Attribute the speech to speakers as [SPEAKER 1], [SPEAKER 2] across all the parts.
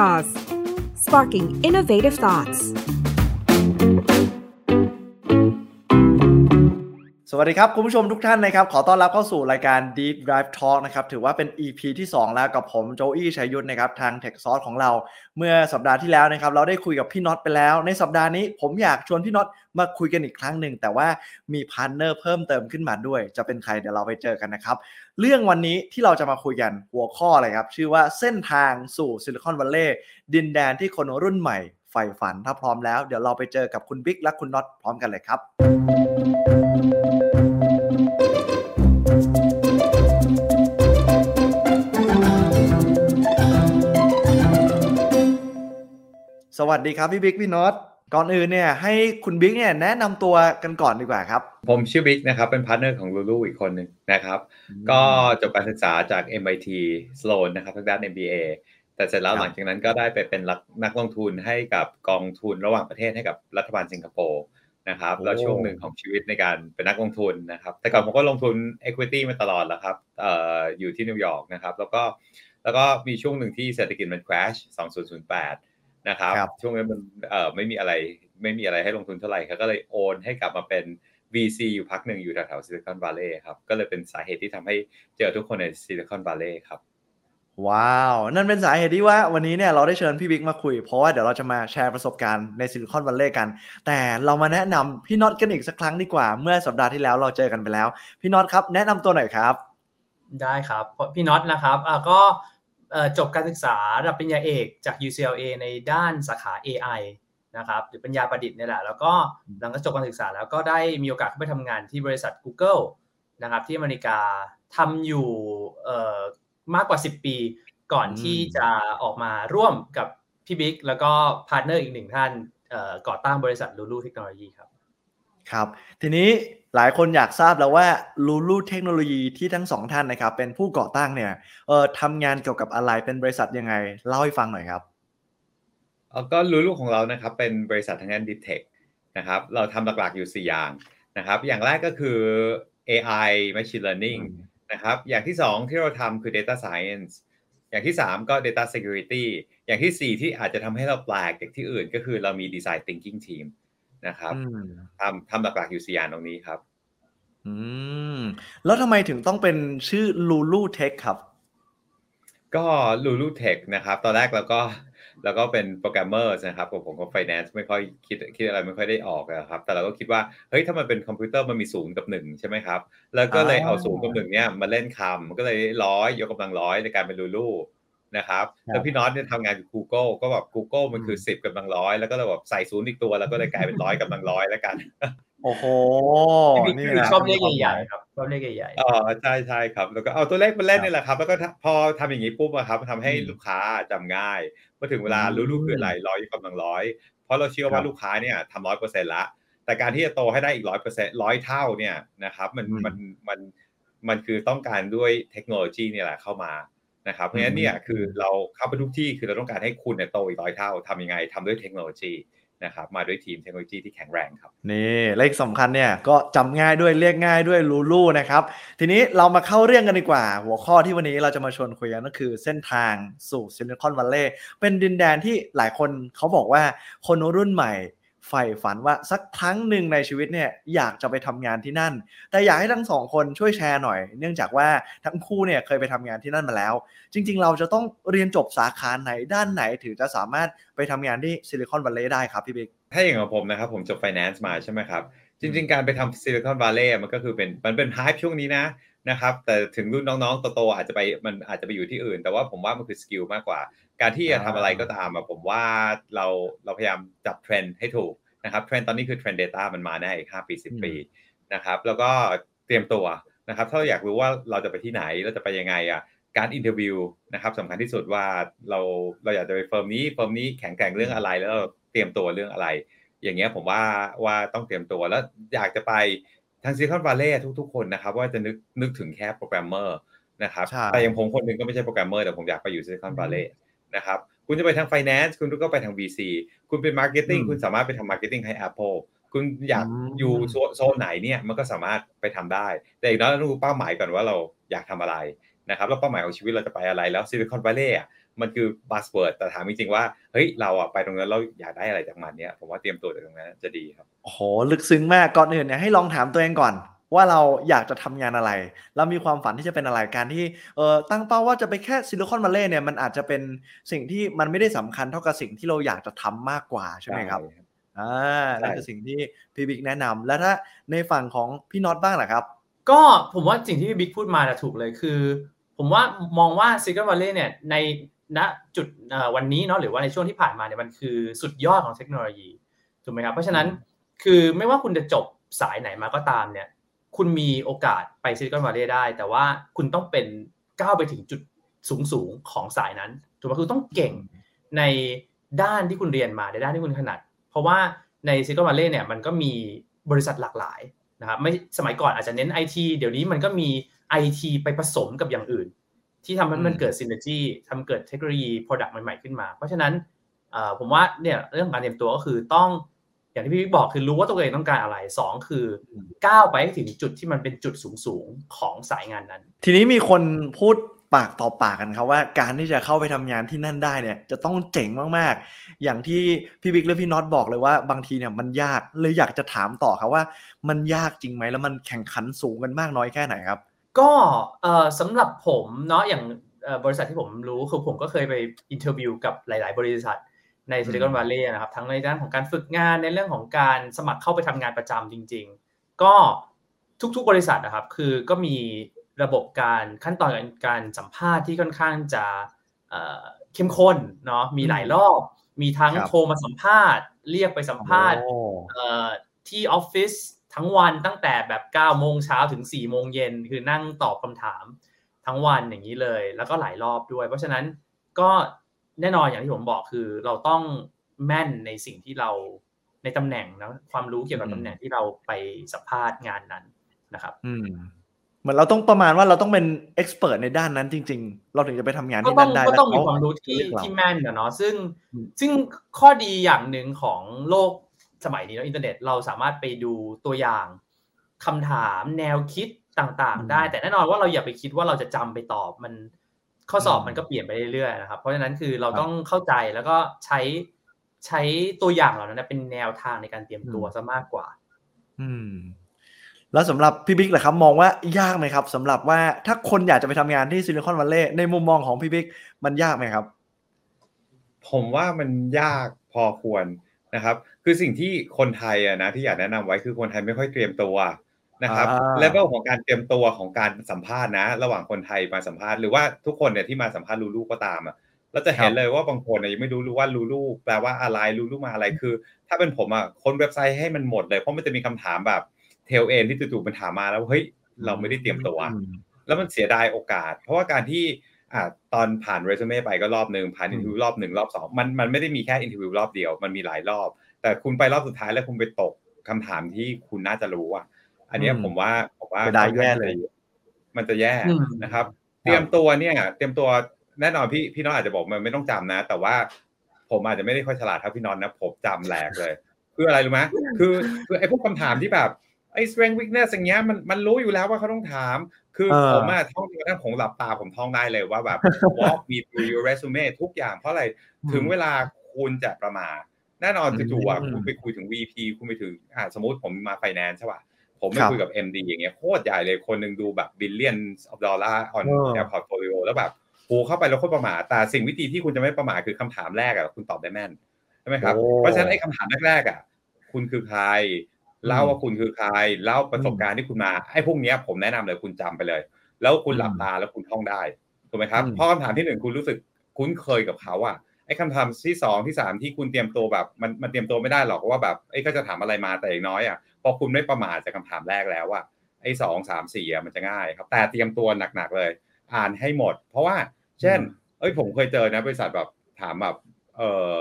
[SPEAKER 1] Jaws sparking innovative thoughts
[SPEAKER 2] สวัสดีครับ คุณผู้ชมทุกท่านนะครับ ขอต้อนรับเข้าสู่รายการ Deep Dive Talk นะครับ ถือว่าเป็น EP ที่ 2 แล้วกับผมโจอี้ชัยยุทธนะครับ ทาง Tech s o u r c e ของเรา เมื่อสัปดาห์ที่แล้วนะครับ เราได้คุยกับพี่น็อตไปแล้ว ในสัปดาห์นี้ผมอยากชวนพี่น็อตมาคุยกันอีกครั้งหนึ่ง แต่ว่ามี partner เพิ่มเติมขึ้นมาด้วย จะเป็นใครเดี๋ยวเราไปเจอกันนะครับ เรื่องวันนี้ที่เราจะมาคุยกันหัวข้ออะไรครับ ชื่อว่าเส้นทางสู่ซิลิคอนวัลเลย์ดินแดนที่คนรุ่นใหม่ใฝ่ฝัน ถ้าพร้อมแล้ว เดี๋ยวเราไปเจอกับคุณบิ๊กและคุณน็อตพร้อมกันเลยครับ สวัสดีครับพี่บิ๊กพี่น็อตก่อนอื่นเนี่ยให้คุณบิ๊กเนี่ยแนะนำตัวกันก่อนดีกว่าครับ
[SPEAKER 3] ผมชื่อบิ๊กนะครับเป็น partner ของ Lulu อีกคนหนึ่งนะครับ ก็จบการศึกษาจาก MIT Sloan นะครับทางด้าน MBA แต่เสร็จแล้วหลังจากนั้นก็ได้ไปเป็นนักลงทุนให้กับกองทุนระหว่างประเทศให้กับรัฐบาลสิงคโปร์นะครับแล้วช่วงหนึ่งของชีวิตในการเป็นนักลงทุนนะครับ แต่ก่อนผมก็ลงทุน Equity มาตลอดแล้วครับอออยู่ที่นิวยอร์กนะครับ แล้วก็แล้วก็มีช่วงหนึ่งที่เศรษฐกิจมัน crash 2008 นะครับช่วงนั้นมันเอ่อไม่มีอะไรไม่มีอะไรให้ลงทุนเท่าไหร่ครับก็เลยโอนให้กลับมาเป็น VC อยู่พักหนึ่งอยู่แถวๆซิลิคอนวัลเลย์ครับก็เลยเป็นสาเหตุที่ทำให้เจอทุกคนในซิลิคอนวัลเลย์คครับ
[SPEAKER 2] wow นั่นเป็นสาเหตุที่ว่าวันนี้เนี่ยเราได้เชิญพี่บิ๊กมาคุย เพราะว่าเดี๋ยวเราจะมาแชร์ประสบการณ์ในซิลิคอนวัลเลย์กัน แต่เรามาแนะนำพี่น็อตกันอีกสักครั้งดีกว่า เมื่อสัปดาห์ที่แล้วเราเจอกันไปแล้ว พี่น็อตครับ แนะนำตัวหน่อยครับ
[SPEAKER 4] ได้ครับ พี่น็อตนะครับก็ จบการศึกษาระดับปริญญาเอกจาก UCLA ในด้านสาขา AI นะครับหรือปัญญาประดิษฐ์นี่แหละแล้วก็หลังจากจบการศึกษาแล้วก็ได้มีโอกาสเข้าไปทำงานที่บริษัท Google นะครับที่อเมริกาทำอยู่มากกว่า 10 ปีก่อนที่จะออกมาร่วมกับพี่บิ๊กแล้วก็ partner อีกหนึ่งท่านก่อตั้งบริษัท Lulu Technology ครับ
[SPEAKER 2] ครับ ทีนี้หลายคนอยากทราบแล้วว่า Lulu เทคโนโลยีที่ทั้งสองท่านนะครับ เป็นผู้ก่อตั้งเนี่ยเออทำงานเกี่ยวกับอะไรเป็นบริษัทยังไง เล่าให้ฟังหน่อยครับ
[SPEAKER 3] ก็ลูลูของเรานะครับ เป็นบริษัททางด้าน Deep Tech นะครับ เราทำหลักๆอยู่ 4 อย่างนะครับ อย่างแรกก็คือ AI Machine Learning นะครับ อย่างที่ 2 ที่เราทำคือ Data Science อย่างที่ 3 ก็ Data Security อย่างที่ 4 ที่อาจจะทำให้เราแปลกจากที่อื่นก็คือเรามี Design Thinking Team นะครับทำทำหลักๆอยู่4อย่างตรงนี้ครับ
[SPEAKER 2] อืม แล้วทำไมถึงต้องเป็นชื่อ Lulu Tech ครับ
[SPEAKER 3] ก็ Lulu Tech นะครับ ตอนแรกเราก็แล้วก็เป็นโปรแกรมเมอร์นะครับผมผมก็ไฟแนนซ์ไม่ค่อยคิดคิดอะไรไม่ค่อยได้ออกนะครับ แต่เราก็คิดว่าเฮ้ยถ้ามันเป็นคอมพิวเตอร์มันมีศูนย์กับหนึ่งใช่ไหมครับ แล้วก็เลยเอาศูนย์กับหนึ่งเนี่ยมาเล่นคำมันก็เลยร้อยยกกำลังร้อยในการเป็น Lulu นะครับแล้วพี่น็อตเนี่ยทำงานกับ Google ก็แบบ Google มันคือสิบกำลังร้อย แล้วก็เลยแบบใส่ศูนย์อีกตัวแล้วก็เลยกลายเป็นร้อยกำลังร้อยแล้วกัน
[SPEAKER 2] โอ้โห
[SPEAKER 4] นี่ชอบเลขใหญ่ๆครับชอบเลขใหญ่ๆ
[SPEAKER 3] อ๋อใช่ใช่ครับ แล้วก็เอาตัวเลขมาเล่นนี่แหละครับ แล้วก็พอทำอย่างนี้ปุ๊บครับทำให้ลูกค้าจำง่ายเมื่อถึงเวลารู้ลูกคืออะไรร้อยกำลังร้อย เพราะเราเชื่อว่าลูกค้าเนี่ยทำร้อยเปอร์เซ็นต์ละ แต่การที่จะโตให้ได้อีกร้อยเปอร์เซ็นต์ร้อยเท่าเนี่ยนะครับ มันมันมันมันคือต้องการด้วยเทคโนโลยีนี่แหละเข้ามา นะครับเพราะฉะนั้นเนี่ยคือเราเข้าไปทุกที่คือเราต้องการให้คุณเนี่ยโตอีกร้อยเท่าทำยังไงทำด้วยเทคโนโลยีนะครับมาด้วยทีมเทคโนโลยีที่แข็งแรงครับ
[SPEAKER 2] นี่เลขสำคัญเนี่ยก็จำง่ายด้วยเรียกง่ายด้วยลูลูนะครับทีนี้เรามาเข้าเรื่องกันดีกว่า หัวข้อที่วันนี้เราจะมาชวนคุยกันก็คือเส้นทางสู่ซิลิคอนวัลเลย์เป็นดินแดนที่หลายคนเขาบอกว่าคนรุ่นใหม่ ใฝ่ฝันว่าสักครั้งหนึ่งในชีวิตเนี่ยอยากจะไปทำงานที่นั่น แต่อยากให้ทั้งสองคนช่วยแชร์หน่อย เนื่องจากว่าทั้งคู่เนี่ยเคยไปทำงานที่นั่นมาแล้ว จริง ๆ เราจะต้องเรียนจบสาขาไหนด้านไหนถึงจะสามารถไปทำงานที่ซิลิคอนวัลเลย์ได้ครับพี่บิ๊ก
[SPEAKER 3] ถ้าอย่างของผมนะครับผมจบไฟแนนซ์มาใช่ไหมครับ จริง ๆ การไปทำซิลิคอนวัลเลย์มันก็คือเป็นมันเป็นไฮช่วงนี้นะนะครับแต่ถึงรุ่นน้องๆโตๆอาจจะไปมันอาจจะไปอยู่ที่อื่น แต่ว่าผมว่ามันคือ skill มากกว่า การที่จะทำอะไรก็ตามผมว่าเราเราพยายามจับเทรนด์ให้ถูกนะครับเทรนด์ตอนนี้คือเทรนด์ Data มันมาแน่อีก5ปี10ปีนะครับแล้วก็เตรียมตัวนะครับถ้าเราอยากรู้ว่าเราจะไปที่ไหนเราจะไปยังไงอะการ interview นะครับสำคัญที่สุดว่าเราเราอยากจะไป firm นี้ firm นี้แข็งแกร่งเรื่องอะไร แล้วเราเตรียมตัวเรื่องอะไร อย่างเงี้ยผมว่าว่าต้องเตรียมตัวแล้วอยากจะไปทางซิลิคอนวัลเลย์ทุกๆคนนะครับว่าจะนึกนึกถึงแค่โปรแกรมเมอร์นะครับแต่อย่างผมคนหนึ่งก็ไม่ใช่โปรแกรมเมอร์แต่ผมอยากไปอยู่ซิลิคอนวัลเลย์ นะครับคุณจะไปทาง finance คุณก็ไปทาง VC คุณเป็น marketing คุณสามารถไปทำ marketing ให้ Apple คุณอยากอยู่โซนไหนเนี่ยมันก็สามารถไปทำได้ แต่อย่างน้อยต้องรู้เป้าหมายก่อนว่าเราอยากทำอะไรนะครับแล้วเป้าหมายของชีวิตเราจะไปอะไรแล้วซิลิคอนวัลเลย์อะมันคือ buzzword แต่ถามจริงๆว่าเฮ้ยเราอะไปตรงนั้นเราอยากได้อะไรจากมันเนี่ยผมว่าเตรียมตัวจากตรงนั้นจะดีครับ
[SPEAKER 2] โอ้โหลึกซึ้งมากก่อนอื่นเนี่ยให้ลองถามตัวเองก่อน ว่าเราอยากจะทำงานอะไร เรามีความฝันที่จะเป็นอะไรการที่เออตั้งเป้าว่าจะไปแค่ซิลิคอนวัลเลย์เนี่ยมันอาจจะเป็นสิ่งที่มันไม่ได้สำคัญเท่ากับสิ่งที่เราอยากจะทำมากกว่าใช่ไหมครับอ่านั่นคือสิ่งที่พี่บิ๊กแนะนำแล้วถ้าในฝั่งของพี่น็อตบ้างล่ะครับ
[SPEAKER 4] ก็ผมว่าสิ่งที่พี่บิ๊กพูดมาถูกเลยคือ ผมว่ามองว่าซิลิคอนวัลเลย์เนี่ยในณจุดวันนี้เนาะหรือว่าในช่วงที่ผ่านมาเนี่ยมันคือสุดยอดของเทคโนโลยีถูกไหมครับเพราะฉะนั้นคือไม่ว่าคุณจะจบสายไหนมาก็ตามเนี่ย คุณมีโอกาสไปซิลิคอนวัลเลย์ได้ แต่ว่าคุณต้องเป็นก้าวไปถึงจุดสูงสูงของสายนั้นถูกไหมคือต้องเก่งในด้านที่คุณเรียนมาในด้านที่คุณถนัด เพราะว่าในซิลิคอนวัลเลย์เนี่ยมันก็มีบริษัทหลากหลายนะครับไม่สมัยก่อนอาจจะเน้นไอทีเดี๋ยวนี้มันก็มีไอทีไปผสมกับอย่างอื่น ที่ทำให้มันเกิด synergy ทำเกิดเทคโนโลยี product ใหม่ๆขึ้นมา เพราะฉะนั้นผมว่าเนี่ยเรื่องการเตรียมตัวก็คือต้อง อย่างที่พี่บอกคือรู้ว่าตัวเองต้องการอะไรสองคือก้าวไปให้ถึงจุดที่มันเป็นจุดสูงๆของสายงานนั้น
[SPEAKER 2] ทีนี้มีคนพูดปากต่อปากกันครับว่าการที่จะเข้าไปทำงานที่นั่นได้เนี่ย จะต้องเจ๋งมากๆ อย่างที่พี่บิ๊กและพี่น็อตบอกเลยว่าบางทีเนี่ยมันยากเลยอยากจะถามต่อครับว่า มันยากจริงไหมแล้วมันแข่งขันสูงกันมากน้อยแค่ไหนครับ
[SPEAKER 4] ก็สำหรับผมเนาะอย่างบริษัทที่ผมรู้คือผมก็เคยไป interview กับหลาย ๆ บริษัท ในซิลิคอนวัลเลย์นะครับ ทั้งในด้านของการฝึกงานในเรื่องของการสมัครเข้าไปทำงานประจำจริง ๆ ก็ทุกๆบริษัทนะครับ คือก็มีระบบการขั้นตอนการสัมภาษณ์ที่ค่อนข้างจะเข้มข้นเนาะมีหลายรอบ มีทั้งโทรมาสัมภาษณ์ เรียกไปสัมภาษณ์ที่ออฟฟิศทั้งวันตั้งแต่แบบ9โมงเช้าถึง4โมงเย็นคือนั่งตอบคำถามทั้งวันอย่างนี้เลย แล้วก็หลายรอบด้วย เพราะฉะนั้นก็ แน่นอนอย่างที่ผมบอกคือ เราต้องแม่นในสิ่งที่เราในตำแหน่งนะความรู้เกี่ยวกับตำแหน่งที่เราไปสัมภาษณ์งานนั้นนะครับ
[SPEAKER 2] อืมเหมือนเราต้องประมาณว่าเราต้องเป็น expert ในด้านนั้นจริง ๆ เราถึงจะไปทำงานที่นั่นได้
[SPEAKER 4] ก็ต้องมีความรู้ที่ที่แม่นนะเนาะซึ่งซึ่งข้อดีอย่างหนึ่งของโลกสมัยนี้เนาะอินเทอร์เน็ตเราสามารถไปดูตัวอย่างคำถามแนวคิดต่างๆ ได้ แต่แน่นอนว่าเราอย่าไปคิดว่าเราจะจำไปตอบมัน ข้อสอบมันก็เปลี่ยนไปเรื่อยๆนะครับ เพราะฉะนั้นคือเราต้องเข้าใจแล้วก็ใช้ใช้ตัวอย่างเหล่านั้นเป็นแนวทางในการเตรียมตัวซะมากกว่า
[SPEAKER 2] อืม แล้วสำหรับพี่บิ๊กล่ะครับ มองว่ายากไหมครับสำหรับว่าถ้าคนอยากจะไปทำงานที่ซิลิคอนวัลเลย์ในมุมมองของพี่บิ๊กมันยากไหมครับ
[SPEAKER 3] ผมว่ามันยากพอควรนะครับ คือสิ่งที่คนไทยอะนะที่อยากแนะนำไว้คือคนไทยไม่ค่อยเตรียมตัว นะครับเลเวลของการเตรียมตัวของการสัมภาษณ์นะ ระหว่างคนไทยมาสัมภาษณ์หรือว่าทุกคนเนี่ยที่มาสัมภาษณ์ Looloo ก็ตามอะเราจะเห็นเลยว่าบางคนเนี่ยยังไม่รู้รู้ว่า Looloo แปลว่าอะไร Looloo มาอะไรคือ ถ้าเป็นผมอะค้นเว็บไซต์ให้มันหมดเลยเพราะมันจะมีคำถามแบบ tail end ที่จู่ๆมันถามมาแล้วเฮ้ยเราไม่ได้เตรียมตัว แล้วมันเสียดายโอกาส เพราะว่าการที่อ่าตอนผ่านเรซูเม่ไปก็รอบหนึ่งผ่าน interview รอบหนึ่งรอบสองมันมันไม่ได้มีแค่ interview รอบเดียวมันมีหลายรอบ แต่คุณไปรอบสุดท้ายแล้วคุณไปตกคำถามที่คุณน่าจะรู้อะ อันนี้ผมว่าผมว่า
[SPEAKER 2] ได้แย่เลย
[SPEAKER 3] มันจะแย่นะครับ เตรียมตัวเนี่ย เตรียมตัวแน่นอนพี่พี่น้องอาจจะบอกมันไม่ต้องจำนะ แต่ว่าผมอาจจะไม่ได้ค่อยฉลาดเท่าพี่น้องนะผมจำแหลกเลย คืออะไรรู้ไหมคือคือไอ้พวกคำถามที่แบบไอ้ strength weakness อย่างเงี้ยมันมันรู้อยู่แล้วว่าเขาต้องถาม คือผมอะท่องจนกระทั่งผมหลับตาผมท่องได้เลยว่าแบบ walk me through your resume ทุกอย่างเพราะอะไรถึงเวลาคุณจะประมาทแน่นอนจู่ๆคุณไปคุยถึง VP คุณไปถึงอ่าสมมติผมมา finance ใช่ป่ะ ผมไม่คุยกับ MD อย่างเงี้ยโคตรใหญ่เลยคนหนึ่งดูแบบ billions of dollar on their portfolio แล้วแบบโูเข้าไปแล้วโคตรประมาทแต่สิ่งวิธีที่คุณจะไม่ประมาทคือคำถามแรกอะคุณตอบได้แม่นใช่ไหมครับ เพราะฉะนั้นไอ้คำถามแรกๆอะคุณคือใครเล่าว่าคุณคือใครเล่าประสบการณ์ที่คุณมาไอ้พวกนี้ผมแนะนำเลยคุณจำไปเลย แล้วคุณหลับตาแล้วคุณท่องได้ถูกไหมครับเพราะคำถามที่หนึ่งคุณรู้สึกคุ้นเคยกับเขาอะ ไอ้คำถามที่สองที่สามที่คุณเตรียมตัวแบบมันมันเตรียมตัวไม่ได้หรอกว่าแบบไอ้ก็จะถามอะไรมาแต่อย่างน้อยอะพอคุณไม่ประมาทจากคาถามแรกแล้วว่าไอ้สองสามสี่อะมันจะง่ายครับ แต่เตรียมตัวหนักๆเลย อ่านให้หมด เพราะว่า เช่น เอ้ยผมเคยเจอนะบริษัทแบบถามแบบเอ่อ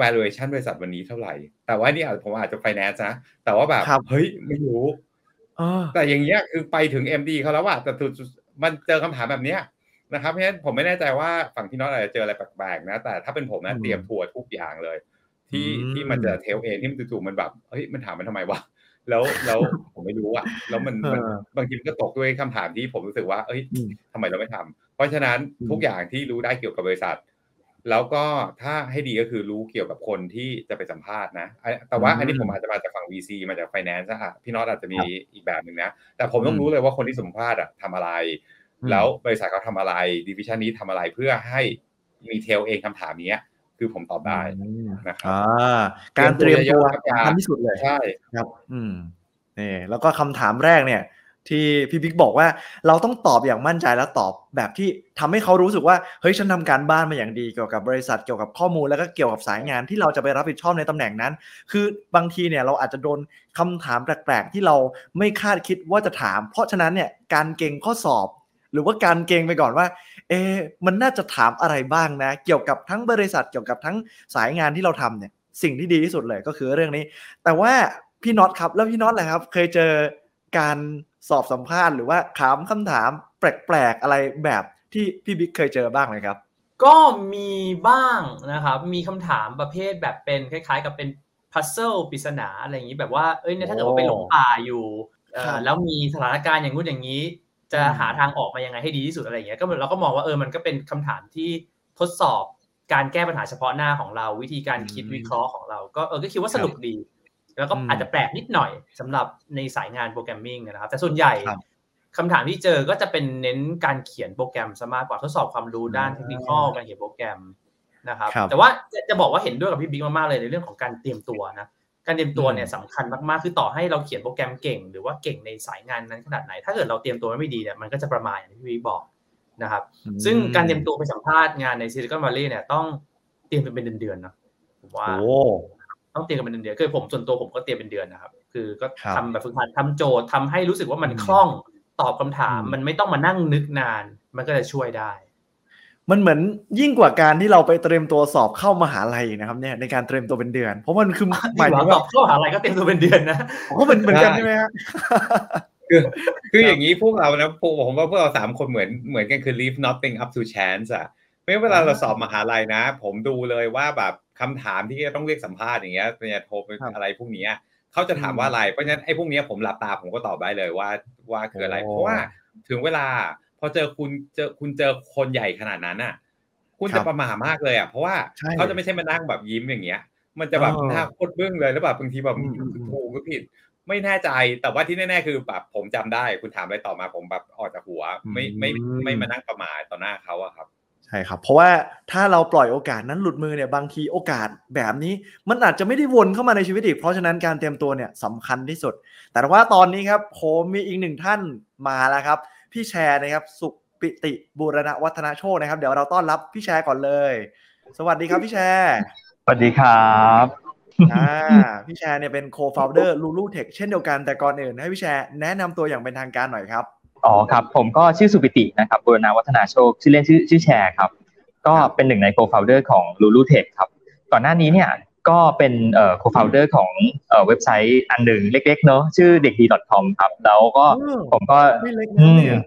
[SPEAKER 3] valuation บริษัทวันนี้เท่าไหร่ แต่ว่านี่อาจผมอาจจะ finance นะแต่ว่าแบบเฮ้ยไม่รู้แต่อย่างเงี้ยคือไปถึง MD เขาแล้วว่าแต่มันเจอคำถามแบบเนี้ย นะครับเพราะฉะนั้นผมไม่แน่ใจว่าฝั่งที่น้องอาจจะเจออะไรแปลกๆนะ แต่ถ้าเป็นผมนะเตรียมทัวร์ทุกอย่างเลย ที่ที่มันจะเทลเองที่มันจู่ๆมันแบบเฮ้ยมันถามมันทำไมวะแล้วแล้วผมไม่รู้อะแล้วมันมัน
[SPEAKER 2] เออ
[SPEAKER 3] บางทีมันก็ตกด้วยคำถามที่ผมรู้สึกว่า เอ้ย
[SPEAKER 2] อืม
[SPEAKER 3] ทำไมเราไม่ทำเพราะฉะนั้น
[SPEAKER 2] อืม
[SPEAKER 3] ทุกอย่างที่รู้ได้เกี่ยวกับบริษัท แล้วก็ถ้าให้ดีก็คือรู้เกี่ยวกับคนที่จะไปสัมภาษณ์นะอะแต่ว่าอันนี้ผมอาจจะมาจากฝั่ง VC มาจาก Finance นะอะพี่น็อตอาจจะมีอีกแบบหนึ่งนะแต่ผมต้องรู้เลยว่าคนที่สัมภาษณ์อะทำอะไร
[SPEAKER 2] อืม
[SPEAKER 3] แล้วบริษัทเขาทำอะไรดิวิชันนี้ทำอะไรเพื่อให้มีเทลเองคำถามเนี้ยคือผมตอบได้
[SPEAKER 2] อืม
[SPEAKER 3] นะครับ
[SPEAKER 2] อ่าการเตรียมตัว
[SPEAKER 3] เตรียมตัวเยอะๆครับ
[SPEAKER 2] สำคัญที่สุดเลย
[SPEAKER 3] ใช่
[SPEAKER 2] ครับ อืมนี่แล้วก็คำถามแรกเนี่ย ที่พี่บิ๊กบอกว่าเราต้องตอบอย่างมั่นใจแล้วตอบแบบที่ทำให้เขารู้สึกว่าเฮ้ยฉันทำการบ้านมาอย่างดีเกี่ยวกับบริษัทเกี่ยวกับข้อมูลแล้วก็เกี่ยวกับสายงานที่เราจะไปรับผิดชอบในตำแหน่งนั้น คือบางทีเนี่ยเราอาจจะโดนคำถามแปลกๆที่เราไม่คาดคิดว่าจะถาม เพราะฉะนั้นเนี่ยการเก่งข้อสอบ หรือว่าการเก่งไปก่อนว่า เอะมันน่าจะถามอะไรบ้างนะ เกี่ยวกับทั้งบริษัทเกี่ยวกับทั้งสายงานที่เราทำเนี่ยสิ่งที่ดีที่สุดเลยก็คือเรื่องนี้ แต่ว่าพี่น็อตครับแล้วพี่น็อตแหละครับ เคยเจอการสอบสัมภาษณ์หรือว่าถามคำถามแปลกๆอะไรแบบที่พี่บิ๊กเคยเจอบ้างไหมครับ
[SPEAKER 4] ก็มีบ้างนะครับ มีคำถามประเภทแบบเป็นคล้าย ๆ กับเป็นพัซเซิลปริศนาอะไรอย่างนี้แบบว่าเอ้ยเนี่ยถ้าเกิดว่าไปหลงป่าอยู่เอ่
[SPEAKER 2] ครั
[SPEAKER 4] อบแล้วมีสถานการณ์อย่างงู้นอย่างนี้ จะ
[SPEAKER 2] อืม
[SPEAKER 4] หาทางออกมายังไงให้ดีที่สุดอะไรอย่างเงี้ยก็เหมือนเราก็มองว่าเออมันก็เป็นคำถามที่ทดสอบการแก้ปัญหาเฉพาะหน้าของเรา วิธีการคิด
[SPEAKER 2] อืม
[SPEAKER 4] วิเคราะห์ของเรา ก็เออก็คิดว่าสนุกดี แล้วก็
[SPEAKER 2] อืม
[SPEAKER 4] อาจจะแปลกนิดหน่อยสำหรับในสายงานโปรแกรมมิ่งนะครับ แต่ส่วนใหญ่
[SPEAKER 2] ครับ
[SPEAKER 4] คำถามที่เจอก็จะเป็นเน้นการเขียนโปรแกรมซะมากกว่าทดสอบความรู้ด้าน
[SPEAKER 2] อ่า
[SPEAKER 4] เทคนิคการเขียนโปรแกรมนะครับ
[SPEAKER 2] ครับ
[SPEAKER 4] แต่ว่าจะจะบอกว่าเห็นด้วยกับพี่บิ๊กมากๆเลยในเรื่องของการเตรียมตัวนะ การเตรียมตัวเนี่ย
[SPEAKER 2] อืม
[SPEAKER 4] สำคัญมากๆ คือต่อให้เราเขียนโปรแกรมเก่ง หรือว่าเก่งในสายงานนั้นขนาดไหน ถ้าเกิดเราเตรียมตัวไม่ดีเนี่ยมันก็จะประมาทอย่างที่พี่บิ๊กบอกนะครับ ซึ่งการเตรียมตัวไปสัมภาษณ์งานในซิลิคอนวัลเลย์เนี่ยต้องเตรียมกันเป็นเดือนๆนะผมว่า
[SPEAKER 2] โอ้
[SPEAKER 4] ต้องเตรียมกันเป็นเดือนๆคือผมส่วนตัวผมก็เตรียมเป็นเดือนนะครับ คือก็
[SPEAKER 2] ครับ
[SPEAKER 4] ทำแบบฝึกหัดทำโจทย์ทำให้รู้สึกว่ามัน
[SPEAKER 2] อืม
[SPEAKER 4] คล่องตอบคำถาม
[SPEAKER 2] อืม
[SPEAKER 4] มันไม่ต้องมานั่งนึกนาน มันก็จะช่วยได้
[SPEAKER 2] มันเหมือนยิ่งกว่าการที่เราไปเตรียมตัวสอบเข้ามหาลัยนะครับเนี่ยในการเตรียมตัวเป็นเดือน เพราะมันคือห
[SPEAKER 4] ห
[SPEAKER 2] มาย
[SPEAKER 4] มาย
[SPEAKER 2] ถึ
[SPEAKER 4] ถึ
[SPEAKER 2] ง
[SPEAKER 4] ง
[SPEAKER 2] ว่า
[SPEAKER 4] ว่าเข้าหาอะไรก็เตรียมตัวเป็นเดือนนะ
[SPEAKER 2] ก็เหมือนเหมือนกัน
[SPEAKER 3] ใช่
[SPEAKER 2] ใช่ไหมฮะ
[SPEAKER 3] คือคืออย่างนี้พวกเรานะพวกผมว่าพวกเราสามคนเหมือนเหมือนกันคือ leave nothing up to chance อะไม่ว่าเวลาเราสอบมหาลัยนะ ผมดูเลยว่าแบบคำถามที่จะต้องเรียกสัมภาษณ์อย่างเงี้ยปริญญาโท
[SPEAKER 2] ครับ
[SPEAKER 3] อะไรพวกเนี้ยเขาจะถามว่าอะไรเพราะฉะนั้นไอ้พวกเนี้ยผมหลับตาผมก็ตอบได้เลยว่าว่าคืออะไร
[SPEAKER 2] โอ้
[SPEAKER 3] เพราะว่าถึงเวลา พอเจอคุณเจอคุณเจอคนใหญ่ขนาดนั้นอะ คุณ
[SPEAKER 2] ครั
[SPEAKER 3] จะ
[SPEAKER 2] บ
[SPEAKER 3] ประหม่ามากเลยอะเพราะว่า
[SPEAKER 2] ใช่
[SPEAKER 3] เขาจะไม่ใช่มานั่งแบบยิ้มอย่างเงี้ย มันจะแบบ
[SPEAKER 2] เออ
[SPEAKER 3] หน้าโคตรบึ้งเลยแล้วแบบบางทีแบบ
[SPEAKER 2] อืมอืมอืม
[SPEAKER 3] ถูกก็ผิด ไม่แน่ใจแต่ว่าที่แน่ๆคือแบบผมจำได้ คุณถามอะไรต่อมาผมแบบออกจากหัว ไม่ไม่ไม่มานั่งประมาทต่อหน้าเขาอะครับ
[SPEAKER 2] ใช่ครับ เพราะว่าถ้าเราปล่อยโอกาสนั้นหลุดมือเนี่ยบางทีโอกาสแบบนี้ มันอาจจะไม่ได้วนเข้ามาในชีวิตอีก เพราะฉะนั้นการเตรียมตัวเนี่ยสำคัญที่สุด แต่ว่าตอนนี้ครับผมมีอีกหนึ่งท่านมาแล้วครับ พี่แชร์นะครับ สุปิติบูรณวัฒนโชคนะครับ เดี๋ยวเราต้อนรับพี่แชร์ก่อนเลย สวัสดีครับพี่แชร์
[SPEAKER 5] สวัสดีครับ
[SPEAKER 2] อ่าพี่แชร์เนี่ยเป็น co-founder Lulu Tech เช่นเดียวกันแต่ก่อนอื่นให้พี่แชร์แนะนำตัวอย่างเป็นทางการหน่อยครับ
[SPEAKER 5] อ๋อครับ ผมก็ชื่อสุปิตินะครับบุรณาวัฒนาโชคชื่อเล่นชื่อชื่อแชร์ครับ ก็เป็นหนึ่งใน co-founder ของ Lulu Tech ครับ ก่อนหน้านี้เนี่ย ก็เป็นเอ่อ co-founder ของเอ่อเว็บไซต์อันหนึ่งเล็ก ๆ เนอะชื่อเด็กดี .com ครับ แล้วก็
[SPEAKER 2] อืม
[SPEAKER 5] ผมก็
[SPEAKER 2] ไม่เล็กนะเนี่ย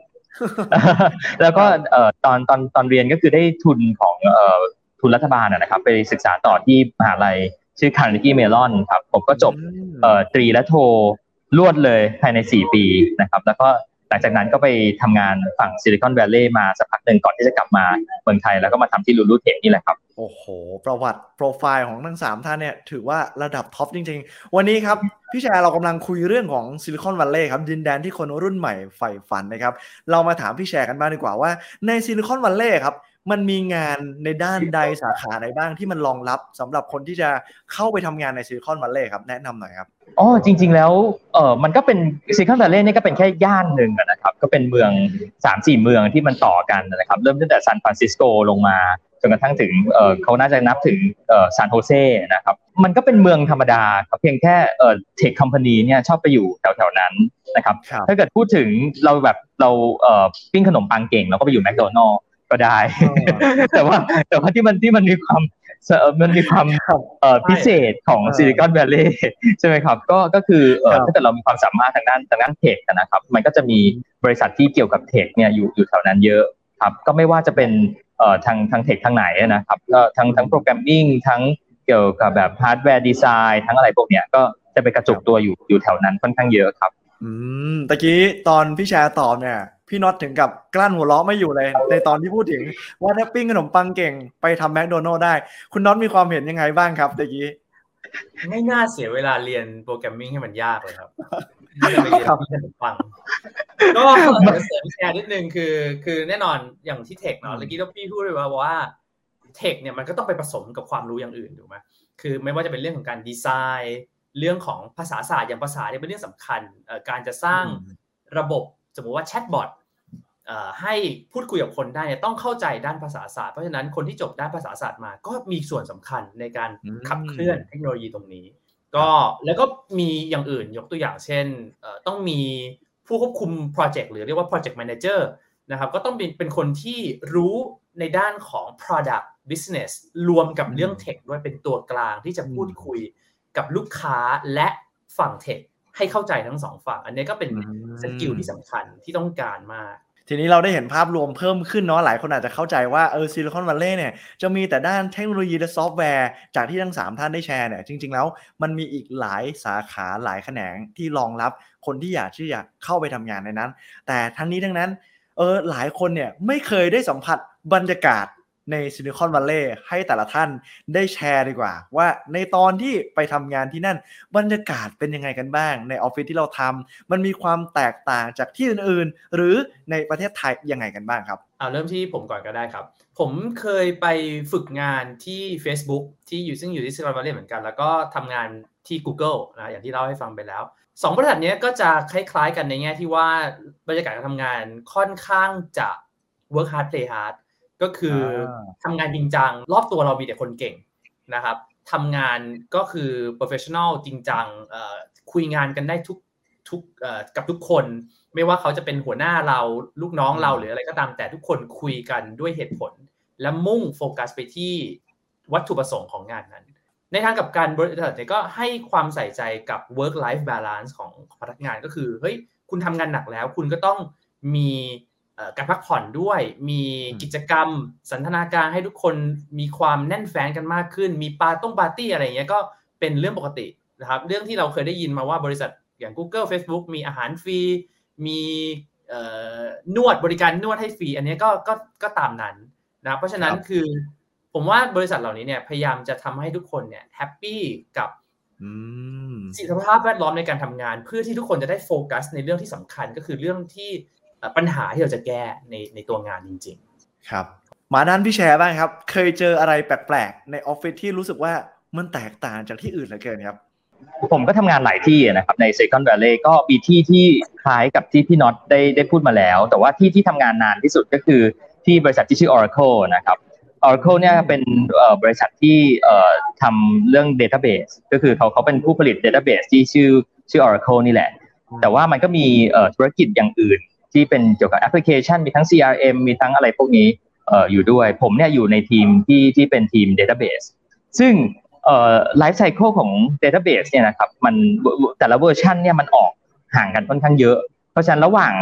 [SPEAKER 5] แล้วก็เอ่อตอนตอนตอนเรียนก็คือได้ทุนของเอ่อทุนรัฐบาลนะนะครับ ไปศึกษาต่อที่มหาลัยชื่อ Carnegie Mellon ครับ ผมก็จบเอ่อตรีและโทรวดเลยภายใน 4 ปีนะครับ แล้วก็ หลังจากนั้นก็ไปทำงานฝั่งซิลิคอนวัลเลย์มาสักพักหนึ่งก่อนที่จะกลับมาเมืองไทยแล้วก็มาทำที่ Looloo Tech นี่แหละครับ
[SPEAKER 2] โอ้โห ประวัติโปรไฟล์ของทั้งสามท่านเนี่ยถือว่าระดับ top จริง ๆ วันนี้ครับ พี่แชร์เรากำลังคุยเรื่องของซิลิคอนวัลเลย์ครับดินแดนที่คนรุ่นใหม่ใฝ่ฝันนะครับ เรามาถามพี่แชร์กันบ้างดีกว่าว่าในซิลิคอนวัลเลย์ครับ มันมีงานในด้านใดสาขาไหนบ้างที่มันรองรับสำหรับคนที่จะเข้าไปทำงานในซิลิคอนวัลเลย์ครับ แนะนำหน่อยครับ
[SPEAKER 5] อ๋อจริง ๆ แล้วเออมันก็เป็นซิลิคอนวัลเลย์นี่ก็เป็นแค่ย่านหนึ่งอะนะครับก็เป็นเมือง3 4เมืองที่มันต่อกันนะครับ เริ่มตั้งแต่ซานฟรานซิสโกลงมาจนกระทั่งถึงเออเขาน่าจะนับถึงเออซานโฮเซนะครับมันก็เป็นเมืองธรรมดาครับเพียงแค่เออ tech company เนี่ยชอบไปอยู่แถวๆนั้นนะครับ
[SPEAKER 2] ครับ
[SPEAKER 5] ถ้าเกิดพูดถึงเราแบบเราเอ่อปิ้งขนมปังเก่งเราก็ไปอยู่แมคโดนัลด์ ก็ได้ แต่ว่าแต่ว่าที่มันที่มันมีความเอ่อมันมีความเอ่อพิเศษของ
[SPEAKER 2] เออ
[SPEAKER 5] ซิลิคอนวัลเลย์ใช่ไหมครับก็ก็คือเอ่อ
[SPEAKER 2] ครับ
[SPEAKER 5] ถ้าเกิดเรามีความสามารถทางด้านทางด้าน tech นะครับ มันก็จะมีบริษัทที่เกี่ยวกับ tech เนี่ยอยู่อยู่แถวนั้นเยอะครับก็ไม่ว่าจะเป็นเอ่อทางทาง tech ทางไหนนะครับก็ทั้งทั้ง programming ทั้งเกี่ยวกับแบบ hardware design ทั้งอะไรพวกเนี้ยก็จะไปกระจุกตัวอยู่อยู่แถวนั้นค่อนข้างเยอะครับ
[SPEAKER 2] อืมตะกี้ตอนพี่แชร์ตอบเนี่ย พี่น็อตถึงกับกลั้นหัวเราะไม่อยู่เลย ในตอนที่พูดถึงว่าถ้าปิ้งขนมปังเก่งไปทำแมคโดนัลด์ได้ คุณน็อตมีความเห็นยังไงบ้างครับตะกี้
[SPEAKER 4] ไม่น่าเสียเวลาเรียน programming ให้มันยากเลยครับไม่ได้ไปเรียนที่ขนมปังก็เสริมแชร์นิดนึงคือ คือแน่นอนอย่างที่ tech เนาะเมื่อกี้เราพี่พูดเลยว่าว่า tech เนี่ยมันก็ต้องไปผสมกับความรู้อย่างอื่นถูกไหมคือไม่ว่าจะเป็นเรื่องของการดีไซน์ เรื่องของภาษาศาสตร์อย่างภาษาเนี่ยเป็นเรื่องสำคัญ การจะสร้างระบบสมมุติว่าแชทบอท ให้พูดคุยกับคนได้เนี่ยต้องเข้าใจด้านภาษาศาสตร์เพราะฉะนั้นคนที่จบด้านภาษาศาสตร์มา ก็มีส่วนสำคัญในการขับเคลื่อนเทคโนโลยีตรงนี้ ก็แล้วก็มีอย่างอื่นยกตัวอย่างเช่น ต้องมีผู้ควบคุมโปรเจกต์หรือเรียกว่า project manager นะครับก็ต้องเป็นเป็นคนที่รู้ในด้านของ product business รวมกับเรื่องเทคด้วยเป็นตัวกลางที่จะพูดคุยกับลูกค้าและฝั่ง tech ให้เข้าใจทั้งสองฝั่ง อันนี้ก็เป็น skill ที่สำคัญที่ต้องการมาก
[SPEAKER 2] ทีนี้เราได้เห็นภาพรวมเพิ่มขึ้นเนาะหลายคนอาจจะเข้าใจว่าเออซิลิคอนวัลเลย์เนี่ยจะมีแต่ด้านเทคโนโลยีและซอฟต์แวร์ จากที่ทั้ง 3 ท่านได้แชร์เนี่ยจริง ๆ แล้วมันมีอีกหลายสาขาหลายแขนงที่รองรับคนที่อยากที่อยากเข้าไปทำงานในนั้น แต่ทั้งนี้ทั้งนั้นเออหลายคนเนี่ยไม่เคยได้สัมผัสบรรยากาศ ในซิลิคอนวัลเลย์ให้แต่ละท่านได้แชร์ดีกว่า ว่าในตอนที่ไปทำงานที่นั่นบรรยากาศเป็นยังไงกันบ้าง ในออฟฟิศที่เราทำมันมีความแตกต่างจากที่อื่นๆ หรือในประเทศไทยยังไงกันบ้างครับ
[SPEAKER 4] เอาเริ่มที่ผมก่อนก็ได้ครับ ผมเคยไปฝึกงานที่ Facebook ที่อยู่ซึ่งอยู่ที่ซิลิคอนวัลเลย์เหมือนกัน แล้วก็ทำงานที่ Google นะอย่างที่เล่าให้ฟังไปแล้วสองบริษัทนี้ก็จะคล้ายๆกันในแง่ที่ว่าบรรยากาศการทำงานค่อนข้างจะ work hard play hard ก็คือทำงานจริงจังรอบตัวเรามีแต่คนเก่งนะครับทำงานก็คือ professional จริงจังคุยงานกันได้ทุกทุกกับทุกคน ไม่ว่าเขาจะเป็นหัวหน้าเราลูกน้องเราหรืออะไรก็ตามแต่ทุกคนคุยกันด้วยเหตุผล และมุ่งโฟกัสไปที่วัตถุประสงค์ของงานนั้น ในทางกับการบริษัทเนี่ยก็ให้ความใส่ใจกับ work life balance ของพนักงานก็คือเฮ้ยคุณทำงานหนักแล้ว คุณก็ต้องมี การพักผ่อนด้วย มีกิจกรรมสันทนาการให้ทุกคนมีความแน่นแฟนกันมากขึ้น มีปาต้องปาร์ตี้อะไรเงี้ยก็เป็นเรื่องปกตินะครับ เรื่องที่เราเคยได้ยินมาว่าบริษัทอย่าง Google Facebook มีอาหารฟรี มีนวดบริการนวดให้ฟรี อันนี้ก็ก็ก็ตามนั้นนะเพราะฉะนั้นคือผมว่าบริษัทเหล่านี้เนี่ยพยายามจะทำให้ทุกคนเนี่ยแฮปปี้กับสิทธิภาพแวดล้อมในการทำงาน เพื่อที่ทุกคนจะได้โฟกัสในเรื่องที่สำคัญก็คือเรื่องที่ ปัญหาที่เราจะแก้ในในตัวงานจริง
[SPEAKER 2] ๆ ครับ มาด้านพี่แชร์บ้างครับ เคยเจออะไรแปลกๆ ในออฟฟิศที่รู้สึกว่ามันแตกต่างจากที่อื่นเหลือเกินครับ
[SPEAKER 5] ผมก็ทำงานหลายที่นะครับใน Second Valley ก็มีที่ที่คล้ายกับที่พี่น็อตได้ได้พูดมาแล้ว แต่ว่าที่ที่ทำงานนานที่สุดก็คือที่บริษัทที่ชื่อ Oracle นะครับ Oracle เนี่ยเป็นบริษัทที่ทำเรื่อง Database ก็คือเขาเขาเป็นผู้ผลิต Database ที่ชื่อชื่อ Oracle นี่แหละ แต่ว่ามันก็มีธุรกิจอย่างอื่น ที่เป็นเกี่ยวกับแอปพลิเคชันมีทั้ง CRM มีทั้งอะไรพวกนี้เอ่ออยู่ด้วย ผมเนี่ยอยู่ในทีมที่ที่เป็นทีม Database ซึ่งเอ่อ life cycle ของ Database เนี่ยนะครับมันแต่ละเวอร์ชันเนี่ยมันออกห่างกันค่อนข้างเยอะ เพราะฉะนั้นระหว่าง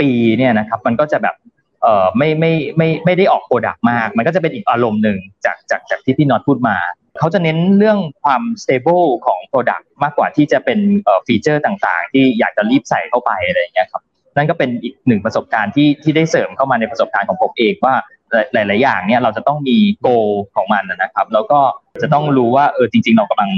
[SPEAKER 5] ปีเนี่ยนะครับมันก็จะแบบเอ่อไม่ไม่ไม่ไม่ได้ออก product มาก มันก็จะเป็นอีกอารมณ์หนึ่งจากจากจากที่พี่น็อตพูดมา เขาจะเน้นเรื่องความ stable ของ Product มากกว่าที่จะเป็น feature ต่างๆ ที่อยากจะรีบใส่เข้าไปอะไรอย่างเงี้ยครับ นั่นก็เป็นอีกหนึ่งประสบการณ์ที่ที่ได้เสริมเข้ามาในประสบการณ์ของผมเองว่าหลาย ๆ อย่างเนี่ยเราจะต้องมี goal ของมันนะครับ แล้วก็จะต้องรู้ว่าเออจริง ๆ เรากำลัง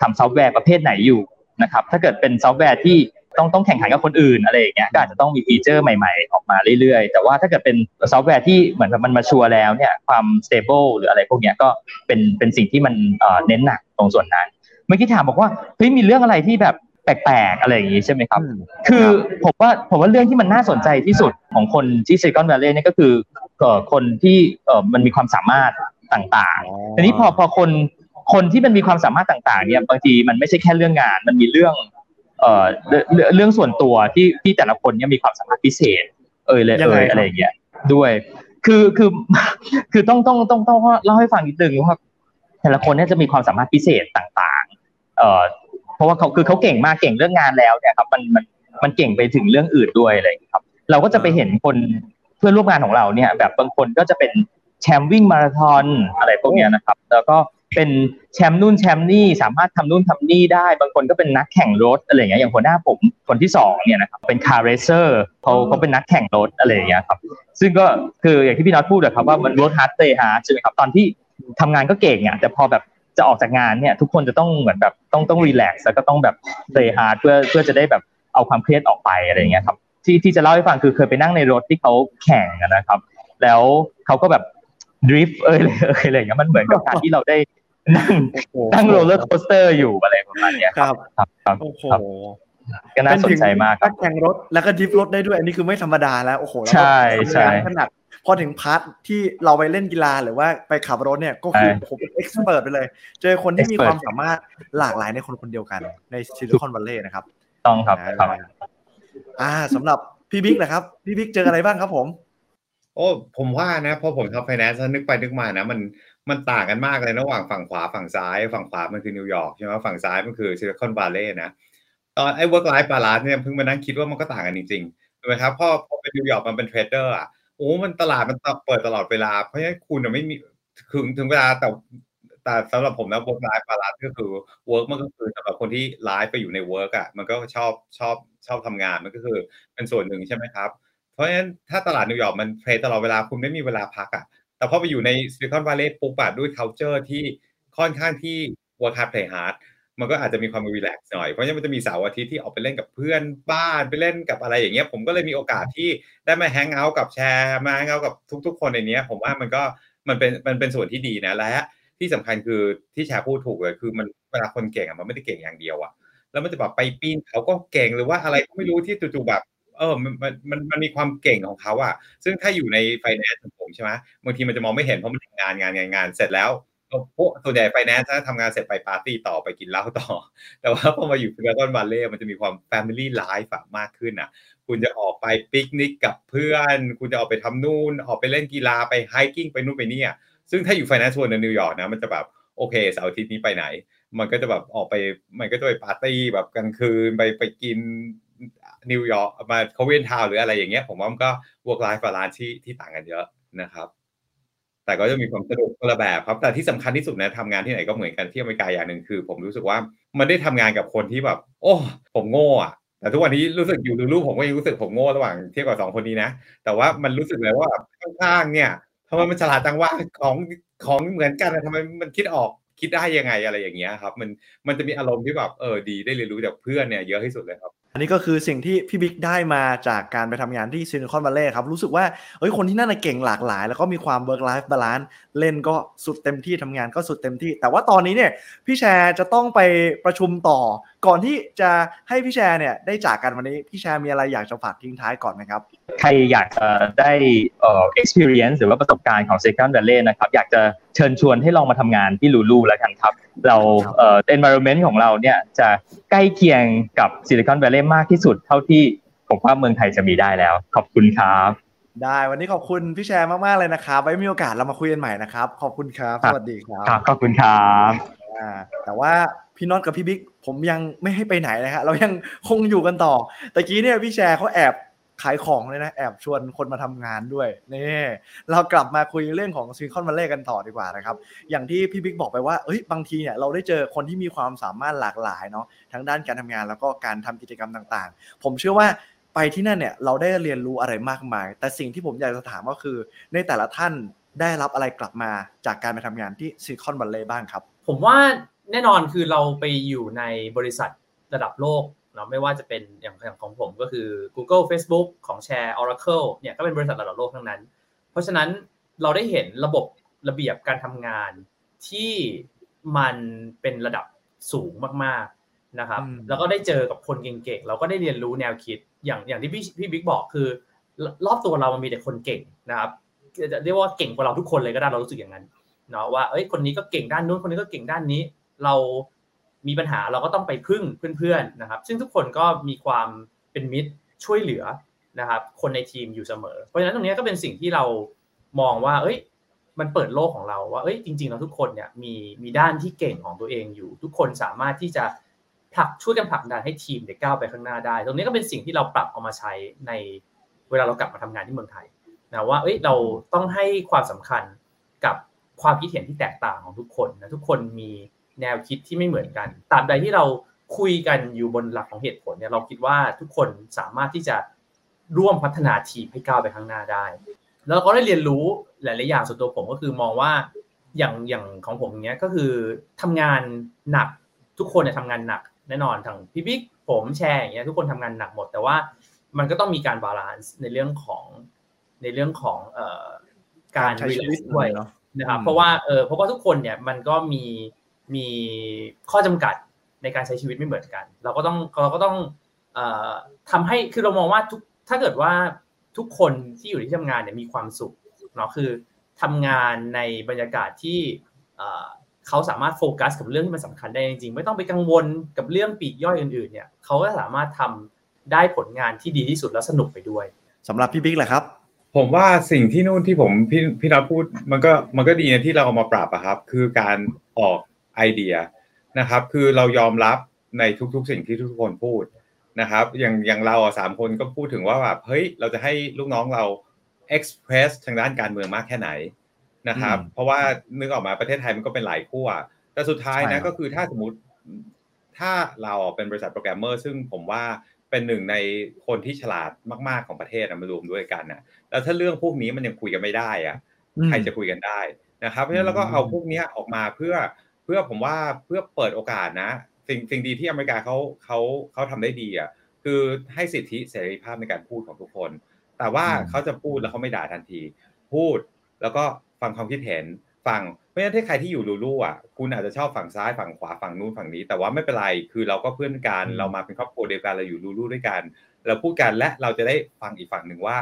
[SPEAKER 5] ทำซอฟต์แวร์ประเภทไหนอยู่นะครับถ้าเกิดเป็นซอฟต์แวร์ที่ต้องต้องแข่งขันกับคนอื่นอะไรอย่างเงี้ยก็อาจจะต้องมี feature ใหม่ ๆ ออกมาเรื่อย ๆ แต่ว่าถ้าเกิดเป็นซอฟต์แวร์ที่เหมือนมัน mature แล้วเนี่ยความ stable หรืออะไรพวกเนี้ยก็เป็นเป็นสิ่งที่มันเน้นหนักตรงส่วนนั้น เมื่อกี้ถามบอกว่าเฮ้ยมีเรื่องอะไรที่แบบ แปลกๆอะไรอย่างนี้ใช่ไหมครับ คือผมว่าผมว่าเรื่องที่มันน่าสนใจที่สุดของคนที่ซิลิคอนวัลเลย์นี่ก็คือคนที่เออมันมีความสามารถต่างๆทีนี้พอพอคนคนที่มันมีความสามารถต่างๆ เนี่ยบางทีมันไม่ใช่แค่เรื่องงาน มันมีเรื่องเอ่อเรื่องส่วนตัวที่ที่แต่ละคนเนี่ยมีความสามารถพิเศษ เออเลยเอออะไรอย่างเงี้ยด้วย คือคือคือต้องต้องต้องต้องเล่าให้ฟังนิดนึงว่าแต่ละคนเนี่ยจะมีความสามารถพิเศษต่าง ๆ เอ่อ เพราะว่าเขาคือเขาเก่งมากเก่งเรื่องงานแล้วเนี่ยครับมันมันมันเก่งไปถึงเรื่องอื่นด้วยอะไรครับ เราก็จะไปเห็นคนเพื่อนร่วมงานของเราเนี่ย แบบบางคนก็จะเป็นแชมป์วิ่งมาราธอนอะไรพวกเนี้ยนะครับ แล้วก็เป็นแชมป์นู่นแชมป์นี่สามารถทำนู่นทำนี่ได้ บางคนก็เป็นนักแข่งรถอะไรอย่างเงี้ยอย่างหัวหน้าผมคนที่สองเนี่ยนะครับเป็น car racer เขาเขาเป็นนักแข่งรถอะไรอย่างเงี้ยครับซึ่งก็คืออย่างที่พี่น็อตพูดอะครับว่ามัน work hard play hard ใช่ไหมครับตอนที่ทำงานก็เก่งอะแต่พอแบบ จะออกจากงานเนี่ยทุกคนจะต้องเหมือนแบบต้องต้อง relax แล้วก็ต้องแบบ play hard เพื่อเพื่อจะได้แบบเอาความเครียดออกไปอะไรอย่างเงี้ยครับที่ที่จะเล่าให้ฟังคือเคยไปนั่งในรถที่เขาแข่งนะครับ แล้วเขาก็แบบ drift เอยเลยอะไรอย่างเงี้ยมันเหมือนกับการที่เราได้นั่งนั่ง roller coaster อยู่อะไรประมาณเนี้ย
[SPEAKER 2] ครับ
[SPEAKER 5] ครับครับ
[SPEAKER 2] โอ้โห
[SPEAKER 5] ก็น่าสนใจมากค
[SPEAKER 2] ถ้
[SPEAKER 5] รับ
[SPEAKER 2] แข่งรถแล้วก็ drift รถได้ด้วยอันนี้คือไม่ธรรมดาแล้วโอ้โหแล้วก็
[SPEAKER 5] ใช่ใช่
[SPEAKER 2] ทำงานขนาด พอถึง part ที่เราไปเล่นกีฬาหรือว่าไปขับรถเนี่ยก็คือ
[SPEAKER 5] ใช่
[SPEAKER 2] โอ้โหเป็น expert ไปเลย เจอคนที่มี
[SPEAKER 5] expert
[SPEAKER 2] ความสามารถหลากหลายในคนคนเดียวกันในซิลิคอนวัลเลย์นะครับ
[SPEAKER 5] ต้องครับครับ
[SPEAKER 2] อ่าสำหรับพี่บิ๊กนะครับพี่บิ๊กเจออะไรบ้างครับผม
[SPEAKER 3] โอ้ผมว่านะพอผมทำไฟแนนซ์นึกไปนึกมานะ มันมันต่างกันมากเลยระหว่างฝั่งขวาฝั่งซ้าย ฝั่งขวามันคือนิวยอร์กใช่ไหมฝั่งซ้ายมันคือซิลิคอนวาลเลย์นะตอนไอ้ work life balance เนี่ยเพิ่งมานั่งคิดว่ามันก็ต่างกันจริงๆถูกไหมครับพอพอเป็นนิวยอร์กมันเป็น trader อะ โอ้มันตลาดมันเปิดตลอดเวลา เพราะฉะนั้นคุณไม่มีถึงถึงเวลาแต่แต่สำหรับผมนะ work life balance ก็คือ work มันก็คือสำหรับคนที่ life ไปอยู่ใน work อะมันก็ชอบชอบชอบทำงานมันก็คือเป็นส่วนหนึ่งใช่ไหมครับ เพราะฉะนั้นถ้าตลาดนิวยอร์กมัน trade ตลอดเวลาคุณไม่มีเวลาพักอะแต่พอไปอยู่ในซิลิคอนวัลเลย์ปุ๊บอะด้วย culture ที่ค่อนข้างที่ work hard play hard มันก็อาจจะมีความ relax หน่อย เพราะฉะนั้นมันจะมีเสาร์อาทิตย์ที่ออกไปเล่นกับเพื่อนบ้านไปเล่นกับอะไรอย่างเงี้ย ผมก็เลยมีโอกาสที่ได้มา hang out กับแชร์ มา hang out กับทุก ๆ คนในนี้ผมว่ามันก็มันเป็นมันเป็นส่วนที่ดีนะและที่สำคัญคือที่แชร์พูดถูกเลยคือมันเวลาคนเก่งอะมันไม่ได้เก่งอย่างเดียวอะแล้วมันจะแบบไปปีนเขาก็เก่งหรือว่าอะไรก็ไม่รู้ที่จู่ๆแบบเออมันมันมันมีความเก่งของเขาอะซึ่งถ้าอยู่ในไฟแนนซ์ของผมใช่ไหมบางทีมันจะมองไม่เห็นเพราะมันทำงานงานงานงานเสร็จแล้ว ก็พวกส่วนใหญ่ไฟแนนซ์ถ้าทำงานเสร็จไปปาร์ตี้ต่อไปกินเหล้าต่อ แต่ว่าพอมาอยู่ซิลิคอนวัลเลย์มันจะมีความ family lifeมากขึ้นอะ คุณจะออกไปปิกนิกกับเพื่อน คุณจะออกไปทำนู่น ออกไปเล่นกีฬาไป hiking ไปนู่นไปนี่อะซึ่งถ้าอยู่ไฟแนนซ์วนในนิวยอร์กนะมันจะแบบโอเคเสาร์อาทิตย์นี้ไปไหน มันก็จะแบบออกไปมันก็จะไปปาร์ตี้แบบกลางคืนไปไปกินนิวยอร์กมา Korean Town หรืออะไรอย่างเงี้ยผมว่ามันก็ work life balance ที่ที่ต่างกันเยอะนะครับ แต่ก็จะมีความสนุกคนละแบบครับ แต่ที่สำคัญที่สุดนะทำงานที่ไหนก็เหมือนกันที่อเมริกาอย่างหนึ่งคือ ผมรู้สึกว่ามันได้ทำงานกับคนที่แบบ โอ้ผมโง่อะแต่ทุกวันนี้รู้สึกอยู่ดูรูปผมก็ยังรู้สึกผมโง่ระหว่างเทียบกับสองคนนี้นะ แต่ว่ามันรู้สึกเลยว่าข้างๆเนี่ยทำไมมันฉลาดจังว่าของของเหมือนกันทำไมมันคิดออกคิดได้ยังไงอะไรอย่างเงี้ยครับ มันมันจะมีอารมณ์ที่แบบเออดีได้เรียนรู้จากเพื่อนเนี่ยเยอะที่สุดเลยครับ
[SPEAKER 2] อันนี้ก็คือสิ่งที่พี่บิ๊กได้มาจากการไปทำงานที่ซิลิคอนวัลเลย์ครับ รู้สึกว่าเฮ้ยคนที่นั่นนะเก่งหลากหลาย แล้วก็มีความ work life balanceเล่นก็สุดเต็มที่ทำงานก็สุดเต็มที่ แต่ว่าตอนนี้เนี่ยพี่แชร์จะต้องไปประชุมต่อก่อนที่จะให้พี่แชร์เนี่ยได้จากกันวันนี้พี่แชร์มีอะไรอยากจะฝากทิ้งท้ายก่อนไหมครับ
[SPEAKER 5] ใครอยากจะได้เอ่อ experience หรือว่าประสบการณ์ของ Silicon Valley นะครับอยากจะเชิญชวนให้ลองมาทำงานที่ลูลูแล้วกันครับ เราเอ่อ environment ของเราเนี่ยจะใกล้เคียงกับ Silicon Valley มากที่สุดเท่าที่ผมว่าเมืองไทยจะมีได้แล้ว ขอบคุณครับ
[SPEAKER 2] ได้วันนี้ขอบคุณพี่แชร์มาก ๆ เลยนะครับ ไว้มีโอกาสเรามาคุยกันใหม่นะครับ ขอบคุณครับ
[SPEAKER 5] ครั
[SPEAKER 2] ส
[SPEAKER 5] บ
[SPEAKER 2] วัสดีครับ
[SPEAKER 5] ครับ ขอบคุณครับ
[SPEAKER 2] อ่าแต่ว่า พี่น็อตกับพี่บิ๊กผมยังไม่ให้ไปไหนนะฮะเรายังคงอยู่กันต่อตะกี้เนี่ยพี่แชร์เขาแอบขายของเลยนะแอบชวนคนมาทำงานด้วยนี่เรากลับมาคุยเรื่องของซิลิคอนวัลเลย์กันต่อดีกว่านะครับ อย่างที่พี่บิ๊กบอกไปว่าเอ้ยบางทีเนี่ยเราได้เจอคนที่มีความสามารถหลากหลายเนาะทั้งด้านการทำงานแล้วก็การทำกิจกรรมต่างๆ ผมเชื่อว่าไปที่นั่นเนี่ยเราได้เรียนรู้อะไรมากมาย แต่สิ่งที่ผมอยากจะถามก็คือ ในแต่ละท่านได้รับอะไรกลับมาจากการไปทำงานที่ซิลิคอนวัลเลย์บ้างครับ
[SPEAKER 4] ผมว่า แน่นอนคือเราไปอยู่ในบริษัทระดับโลกเนาะไม่ว่าจะเป็นอย่างอย่างของผมก็คือ Google Facebook ของแชร์ Oracle เนี่ยก็เป็นบริษัทระดับโลกทั้งนั้น เพราะฉะนั้นเราได้เห็นระบบระเบียบการทำงานที่มันเป็นระดับสูงมากๆนะครับ
[SPEAKER 2] อืม
[SPEAKER 4] แล้วก็ได้เจอกับคนเก่งๆ เราก็ได้เรียนรู้แนวคิดอย่างอย่างที่พี่พี่บิ๊กบอกคือ รอบตัวเรามันมีแต่คนเก่งนะครับจะเรียกว่าเก่งกว่าเราทุกคนเลยก็ได้เรารู้สึกอย่างนั้นเนาะว่าเอ้ยคนนี้ก็เก่งด้านนู้นคนนี้ก็เก่งด้านนี้ เรามีปัญหาเราก็ต้องไปพึ่งเพื่อนๆนะครับ ซึ่งทุกคนก็มีความเป็นมิตรช่วยเหลือนะครับ คนในทีมอยู่เสมอ เพราะฉะนั้นตรงนี้ก็เป็นสิ่งที่เรามองว่า เอ้ย มันเปิดโลกของเราว่า เอ้ย จริงๆแล้วทุกคนเนี่ยมีมีด้านที่เก่งของตัวเองอยู่ ทุกคนสามารถที่จะผลักช่วยกันผลักดันให้ทีมเด็กก้าวไปข้างหน้าได้ ตรงนี้ก็เป็นสิ่งที่เราปรับเอามาใช้ในเวลาเรากลับมาทำงานที่เมืองไทยนะว่า เอ้ย เราต้องให้ความสำคัญกับความคิดเห็นที่แตกต่างของทุกคนนะ ทุกคนมี แนวคิดที่ไม่เหมือนกันตราบใดที่เราคุยกันอยู่บนหลักของเหตุผลเนี่ยเราคิดว่าทุกคนสามารถที่จะร่วมพัฒนาทีมให้ก้าวไปข้างหน้าได้ แล้วก็ได้เรียนรู้หลาย ๆ อย่างส่วนตัวผมก็คือมองว่าอย่างอย่างของผมอย่างเงี้ยก็คือทำงานหนักทุกคนเนี่ยทำงานหนักแน่นอนทั้งพี่บิ๊กผมแชร์อย่างเงี้ยทุกคนทำงานหนักหมด แต่ว่ามันก็ต้องมีการ balance ในเรื่องของในเรื่องของเอ่อการ
[SPEAKER 2] ใช้ชีวิต
[SPEAKER 4] ด้วย
[SPEAKER 2] เนาะ
[SPEAKER 4] นะครับ
[SPEAKER 2] อืม
[SPEAKER 4] เพราะว่าเออเพราะว่าทุกคนเนี่ยมันก็มี มีข้อจำกัดในการใช้ชีวิตไม่เหมือนกัน เราก็ต้องเราก็ต้องเอ่อทำให้คือเรามองว่าทุกถ้าเกิดว่าทุกคนที่อยู่ที่ทำงานเนี่ยมีความสุขเนาะคือทำงานในบรรยากาศที่เอ่อเขาสามารถโฟกัสกับเรื่องที่มันสำคัญได้จริงๆ ไม่ต้องไปกังวลกับเรื่องปลีกย่อยอื่นๆ เนี่ยเขาก็สามารถทำได้ผลงานที่ดีที่สุดและสนุกไปด้วย
[SPEAKER 2] สำหรับพี่บิ๊กแหละครับ
[SPEAKER 3] ผมว่าสิ่งที่นู่นที่ผมพี่พี่นัทพูดมันก็มันก็ดีนะที่เราเอามาปรับอะครับ คือการออก ไอเดียนะครับ คือเรายอมรับในทุกๆ สิ่งที่ทุกคนพูดนะครับ อย่างอย่างเราอะสามคนก็พูดถึงว่าแบบเฮ้ยเราจะให้ลูกน้องเรา express ทางด้านการเมืองมากแค่ไหนนะครับ
[SPEAKER 2] อืม
[SPEAKER 3] เพราะว่านึกออกมาประเทศไทยมันก็เป็นหลายขั้วแต่สุดท้าย
[SPEAKER 2] ใช่ครั
[SPEAKER 3] นะ
[SPEAKER 2] บ
[SPEAKER 3] ก็คือถ้าสมมติถ้าเราเป็นบริษัทโปรแกรมเมอร์ ซึ่งผมว่าเป็นหนึ่งในคนที่ฉลาดมากๆของประเทศอะมารวมด้วยกันนะแล้วถ้าเรื่องพวกนี้มันยังคุยกันไม่ได้อะ
[SPEAKER 2] อืม
[SPEAKER 3] ใครจะคุยกันได้นะครับเพราะฉะนั้นเราก็เอาพวกเนี้ยออกมาเพื่อเพื่อผมว่าเพื่อเปิดโอกาสนะ สิ่งสิ่งดีที่อเมริกาเขาเขาเขาทำได้ดีอะคือให้สิทธิเสรีภาพในการพูดของทุกคน แต่ว่า
[SPEAKER 2] อืม
[SPEAKER 3] เขาจะพูดแล้วเขาไม่ด่าทันที พูดแล้วก็ฟังความคิดเห็นฟังเพราะฉะนั้นถ้าใครที่อยู่ลูลูอะคุณอาจจะชอบฝั่งซ้ายฝั่งขวาฝั่งนู้นฝั่งนี้ แต่ว่าไม่เป็นไรคือเราก็เพื่อนกันเรามาเป็นครอบครัวเดียวกันเราอยู่ลูลูด้วยกัน เราพูดกันและเราจะได้ฟังอีกฝั่งหนึ่งว่า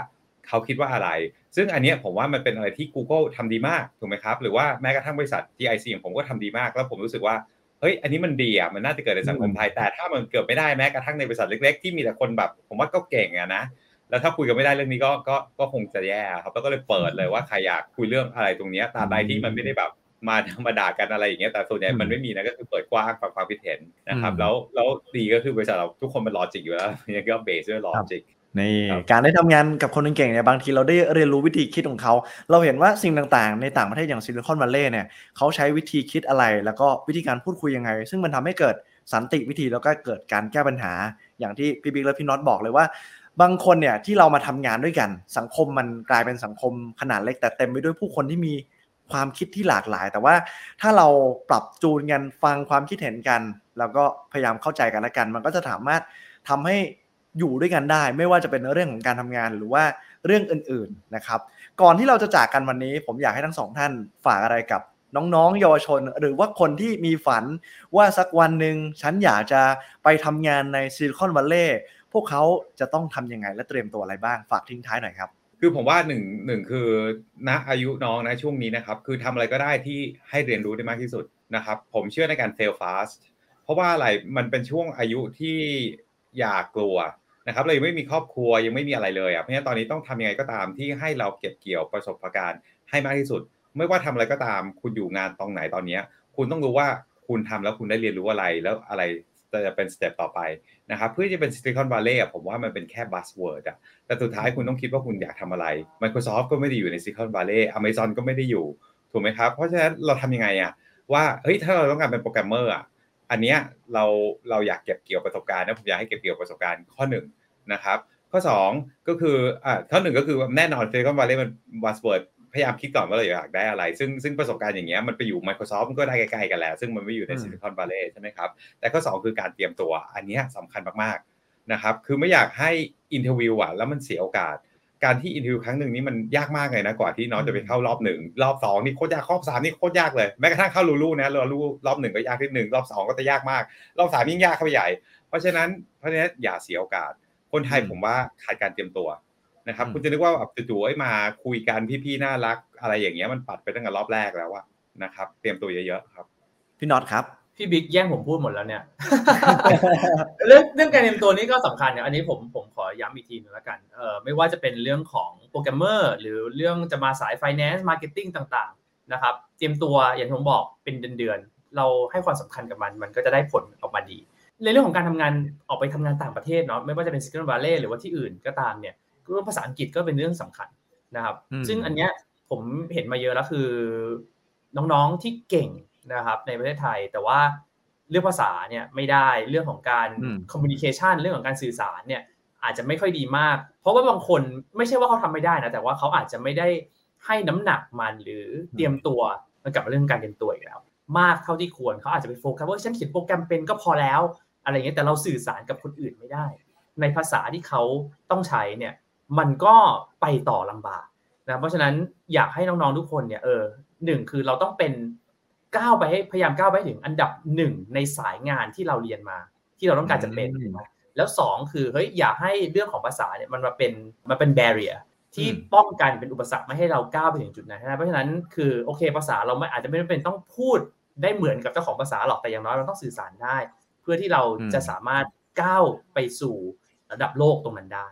[SPEAKER 3] เขาคิดว่าอะไร ซึ่งอันเนี้ยผมว่ามันเป็นอะไรที่ Google ทำดีมากถูกไหมครับ หรือว่าแม้กระทั่งบริษัท GIC ของผมก็ทำดีมาก แล้วผมรู้สึกว่าเฮ้ยอันนี้มันดีอะมันน่าจะเกิดในสังคมไทยแต่ถ้ามันเกิดไม่ได้แม้กระทั่งในบริษัทเล็ก ๆ ที่มีแต่คนแบบ ผมว่าก็เก่งอะนะแล้วถ้าคุยกันไม่ได้เรื่องนี้ก็ก็ก็คงจะแย่ครับแล้วก็เลยเปิดเลยว่าใครอยากคุยเรื่องอะไรตรงเนี้ยตามใดที่มันไม่ได้แบบมามาด่ากันอะไรอย่างเงี้ยแต่ส่วนใหญ่มันไม่มีนะก็คือเปิดกว้างฟังความคิดเห็นนะครับ
[SPEAKER 2] อืม
[SPEAKER 3] แล้วแล้วดีก็คือบริษัทเราทุกคนเป็น logic อยู่แล้วยังไงก็ base ด้วย logic
[SPEAKER 2] นี่การได้ทำงานกับคนเก่งเนี่ยบางทีเราได้เรียนรู้วิธีคิดของเขา เราเห็นว่าสิ่งต่างๆ ในต่างประเทศอย่างซิลิคอนวัลเลย์เนี่ยเขาใช้วิธีคิดอะไร แล้วก็วิธีการพูดคุยยังไง ซึ่งมันทำให้เกิดสันติวิธีแล้วก็เกิดการแก้ปัญหา อย่างที่พี่บิ๊กและพี่น็อตบอกเลยว่า บางคนเนี่ยที่เรามาทำงานด้วยกัน สังคมมันกลายเป็นสังคมขนาดเล็ก แต่เต็มไปด้วยผู้คนที่มีความคิดที่หลากหลาย แต่ว่าถ้าเราปรับจูนกันฟังความคิดเห็นกัน แล้วก็พยายามเข้าใจกันละกัน มันก็จะสามารถทำให้ อยู่ด้วยกันได้ ไม่ว่าจะเป็นเรื่องของการทำงานหรือว่าเรื่องอื่นๆนะครับ ก่อนที่เราจะจากกันวันนี้ ผมอยากให้ทั้งสองท่านฝากอะไรกับน้องๆ เยาวชน หรือว่าคนที่มีฝันว่าสักวันหนึ่งฉันอยากจะไปทำงานในซิลิคอนวัลเลย์พวกเขาจะต้องทำยังไงและเตรียมตัวอะไรบ้าง ฝากทิ้งท้ายหน่อยครับ
[SPEAKER 3] คือผมว่าหนึ่งหนึ่งคือณอายุน้องนะช่วงนี้นะครับ คือทำอะไรก็ได้ที่ให้เรียนรู้ได้มากที่สุดนะครับ ผมเชื่อในการ fail fast เพราะว่าอะไรมันเป็นช่วงอายุที่อย่ากลัว นะครับเรายังไม่มีครอบครัวยังไม่มีอะไรเลยอะเพราะฉะนั้นตอนนี้ต้องทำยังไงก็ตามที่ให้เราเก็บเกี่ยวประสบการณ์ให้มากที่สุด ไม่ว่าทำอะไรก็ตาม คุณอยู่งานตรงไหนตอนเนี้ย คุณต้องรู้ว่าคุณทำแล้วคุณได้เรียนรู้อะไรแล้วอะไรจะเป็น step ต่อไปนะครับเพื่อจะเป็นซิลิคอนวัลเลย์ผมว่ามันเป็นแค่ buzzword อะแต่สุดท้ายคุณต้องคิดว่าคุณอยากทำอะไร Microsoft ก็ไม่ได้อยู่ในซิลิคอนวัลเลย์ Amazon ก็ไม่ได้อยู่ถูกไหมครับ เพราะฉะนั้นเราทำยังไงอะว่าเฮ้ยถ้าเราต้องการเป็นโปรแกรมเมอร์อะ อันเนี้ยเราเราอยากเก็บเกี่ยวประสบการณ์นะผมอยากให้เก็บเกี่ยวประสบการณ์ข้อหนึ่งนะครับข้อสองก็คืออ่าข้อหนึ่งก็คือแน่นอนซิลิคอนวัลเลย์มัน buzzword พยายามคิดก่อนว่าเราอยากได้อะไร ซึ่งซึ่งประสบการณ์อย่างเงี้ยมันไปอยู่ Microsoft มันก็ได้ใกล้ๆกันแล้ว ซึ่งมันไม่อยู่ใน
[SPEAKER 2] อืม
[SPEAKER 3] ซิลิคอนวัลเลย์ใช่ไหมครับ แต่ข้อสองคือการเตรียมตัวอันเนี้ยสำคัญมากๆนะครับคือไม่อยากให้ interview อะแล้วมันเสียโอกาส การที่ interview ครั้งหนึ่งนี่มันยากมากเลยนะกว่าที่น้องจะไปเข้ารอบหนึ่งรอบสองนี่โคตรยากรอบสามนี่โคตรยากเลยแม้กระทั่งเข้าลูลูนะเราลูรอบหนึ่งก็ยากที่หนึ่งรอบสองก็จะยากมาก รอบสามยิ่งยากเข้าไปใหญ่ เพราะฉะนั้นเพราะฉะนั้นอย่าเสียโอกาส คนไทย
[SPEAKER 2] อืม
[SPEAKER 3] ผมว่าขาดการเตรียมตัวนะครับ
[SPEAKER 2] อืม
[SPEAKER 3] คุณจะนึกว่าแบบจู่ๆไอ้มาคุยกันพี่ๆน่ารัก อะไรอย่างเงี้ยมันปัดไปตั้งแต่รอบแรกแล้วอะนะครับ เตรียมตัวเยอะๆครับ
[SPEAKER 2] พี่น็อตครับ
[SPEAKER 4] พี่บิ๊กแย่งผมพูดหมดแล้วเนี่ย เรื่องเรื่องการเตรียมตัวนี่ก็สำคัญเนี่ยอันนี้ผมผมขอย้ำอีกทีหนึงแล้วกันเออไม่ว่าจะเป็นเรื่องของโปรแกรมเมอร์หรือเรื่องจะมาสาย finance marketing ต่างๆนะครับ เตรียมตัวอย่างที่ผมบอกเป็นเดือนๆเราให้ความสำคัญกับมัน มันก็จะได้ผลออกมาดี ในเรื่องของการทำงานออกไปทำงานต่างประเทศเนาะไม่ว่าจะเป็นซิลิคอนวัลเลย์หรือว่าที่อื่นก็ตามเนี่ยเรื่องภาษาอังกฤษก็เป็นเรื่องสำคัญนะครับ
[SPEAKER 2] อืม
[SPEAKER 4] ซึ่งอันเนี้ยผมเห็นมาเยอะแล้วคือ น้องๆที่เก่ง นะครับในประเทศไทย แต่ว่าเรื่องภาษาเนี่ยไม่ได้เรื่องของการ
[SPEAKER 2] อืม
[SPEAKER 4] คอมมิวนิเคชันเรื่องของการสื่อสารเนี่ยอาจจะไม่ค่อยดีมาก เพราะว่าบางคนไม่ใช่ว่าเขาทำไม่ได้นะแต่ว่าเขาอาจจะไม่ได้ให้น้ำหนักมันหรือเตรียมตัวมันกลับมาเรื่องการเตรียมตัวอีกแล้ว มากเท่าที่ควรเขาอาจจะไปโฟกัสว่าฉันเขียนโปรแกรมเป็นก็พอแล้ว อะไรเงี้ยแต่เราสื่อสารกับคนอื่นไม่ได้ ในภาษาที่เขาต้องใช้เนี่ยมันก็ไปต่อลำบากนะเพราะฉะนั้นอยากให้น้องๆทุกคนเนี่ยเออหนึ่งคือเราต้องเป็น ก้าวไปให้พยายามก้าวไปให้ถึงอันดับหนึ่งในสายงานที่เราเรียนมา ที่เราต้องการจะเป็น
[SPEAKER 2] อืม
[SPEAKER 4] ถูกไหมแล้วสองคือเฮ้ยอยากให้เรื่องของภาษาเนี่ยมันมาเป็นมาเป็น barrier ที่
[SPEAKER 2] อืม
[SPEAKER 4] ป้องกันเป็นอุปสรรคไม่ให้เราก้าวไปถึงจุดนั้นนะเพราะฉะนั้นคือโอเคภาษาเราไม่อาจจะไม่จำเป็นต้องพูดได้เหมือนกับเจ้าของภาษาหรอกแต่อย่างน้อยเราต้องสื่อสารได้ เพื่อที่เรา
[SPEAKER 2] อืม
[SPEAKER 4] จะสามารถก้าวไปสู่ระดับโลกตรงนั้นได้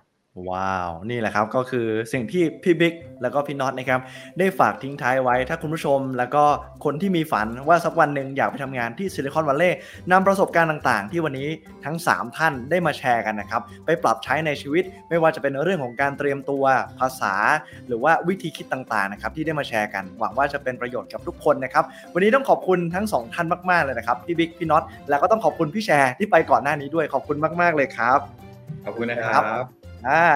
[SPEAKER 2] ว้าว นี่แหละครับก็คือสิ่งที่พี่บิ๊กแล้วก็พี่น็อตนะครับ ได้ฝากทิ้งท้ายไว้ถ้าคุณผู้ชม แล้วก็คนที่มีฝันว่าสักวันหนึ่งอยากไปทำงานที่ซิลิคอนวัลเลย์นำประสบการณ์ต่างๆ ที่วันนี้ทั้ง 3 ท่านได้มาแชร์กันนะครับ ไปปรับใช้ในชีวิต ไม่ว่าจะเป็นเรื่องของการเตรียมตัวภาษา หรือว่าวิธีคิดต่างๆนะครับที่ได้มาแชร์กันหวังว่าจะเป็นประโยชน์กับทุกคนนะครับวันนี้ต้องขอบคุณทั้งสองท่านมากๆเลยนะครับพี่บิ๊กพี่น็อตแล้วก็ต้องขอบคุณพี่แชร์ที่ไปก่อนหน้านี้ด้วยขอบคุณมากๆเลยครับ
[SPEAKER 3] ขอบคุณนะครับ
[SPEAKER 2] อ่า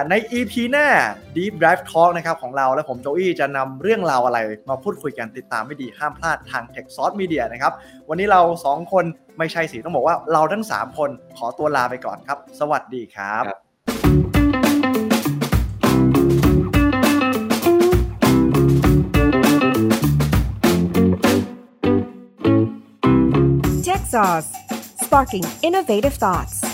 [SPEAKER 2] ใน EP หน้า Deep Drive Talk นะครับของเราและผมโจอี้จะนำเรื่องราวอะไร มาพูดคุยกันติดตามไม่ดีห้ามพลาดทาง Tech Source Media นะครับ วันนี้เรา 2 คนไม่ใช่สิต้องบอกว่าเราทั้ง 3 คนขอตัวลาไปก่อนครับ สวัสดีครับ
[SPEAKER 3] ครับ
[SPEAKER 1] Tech Sauce, sparking innovative thoughts.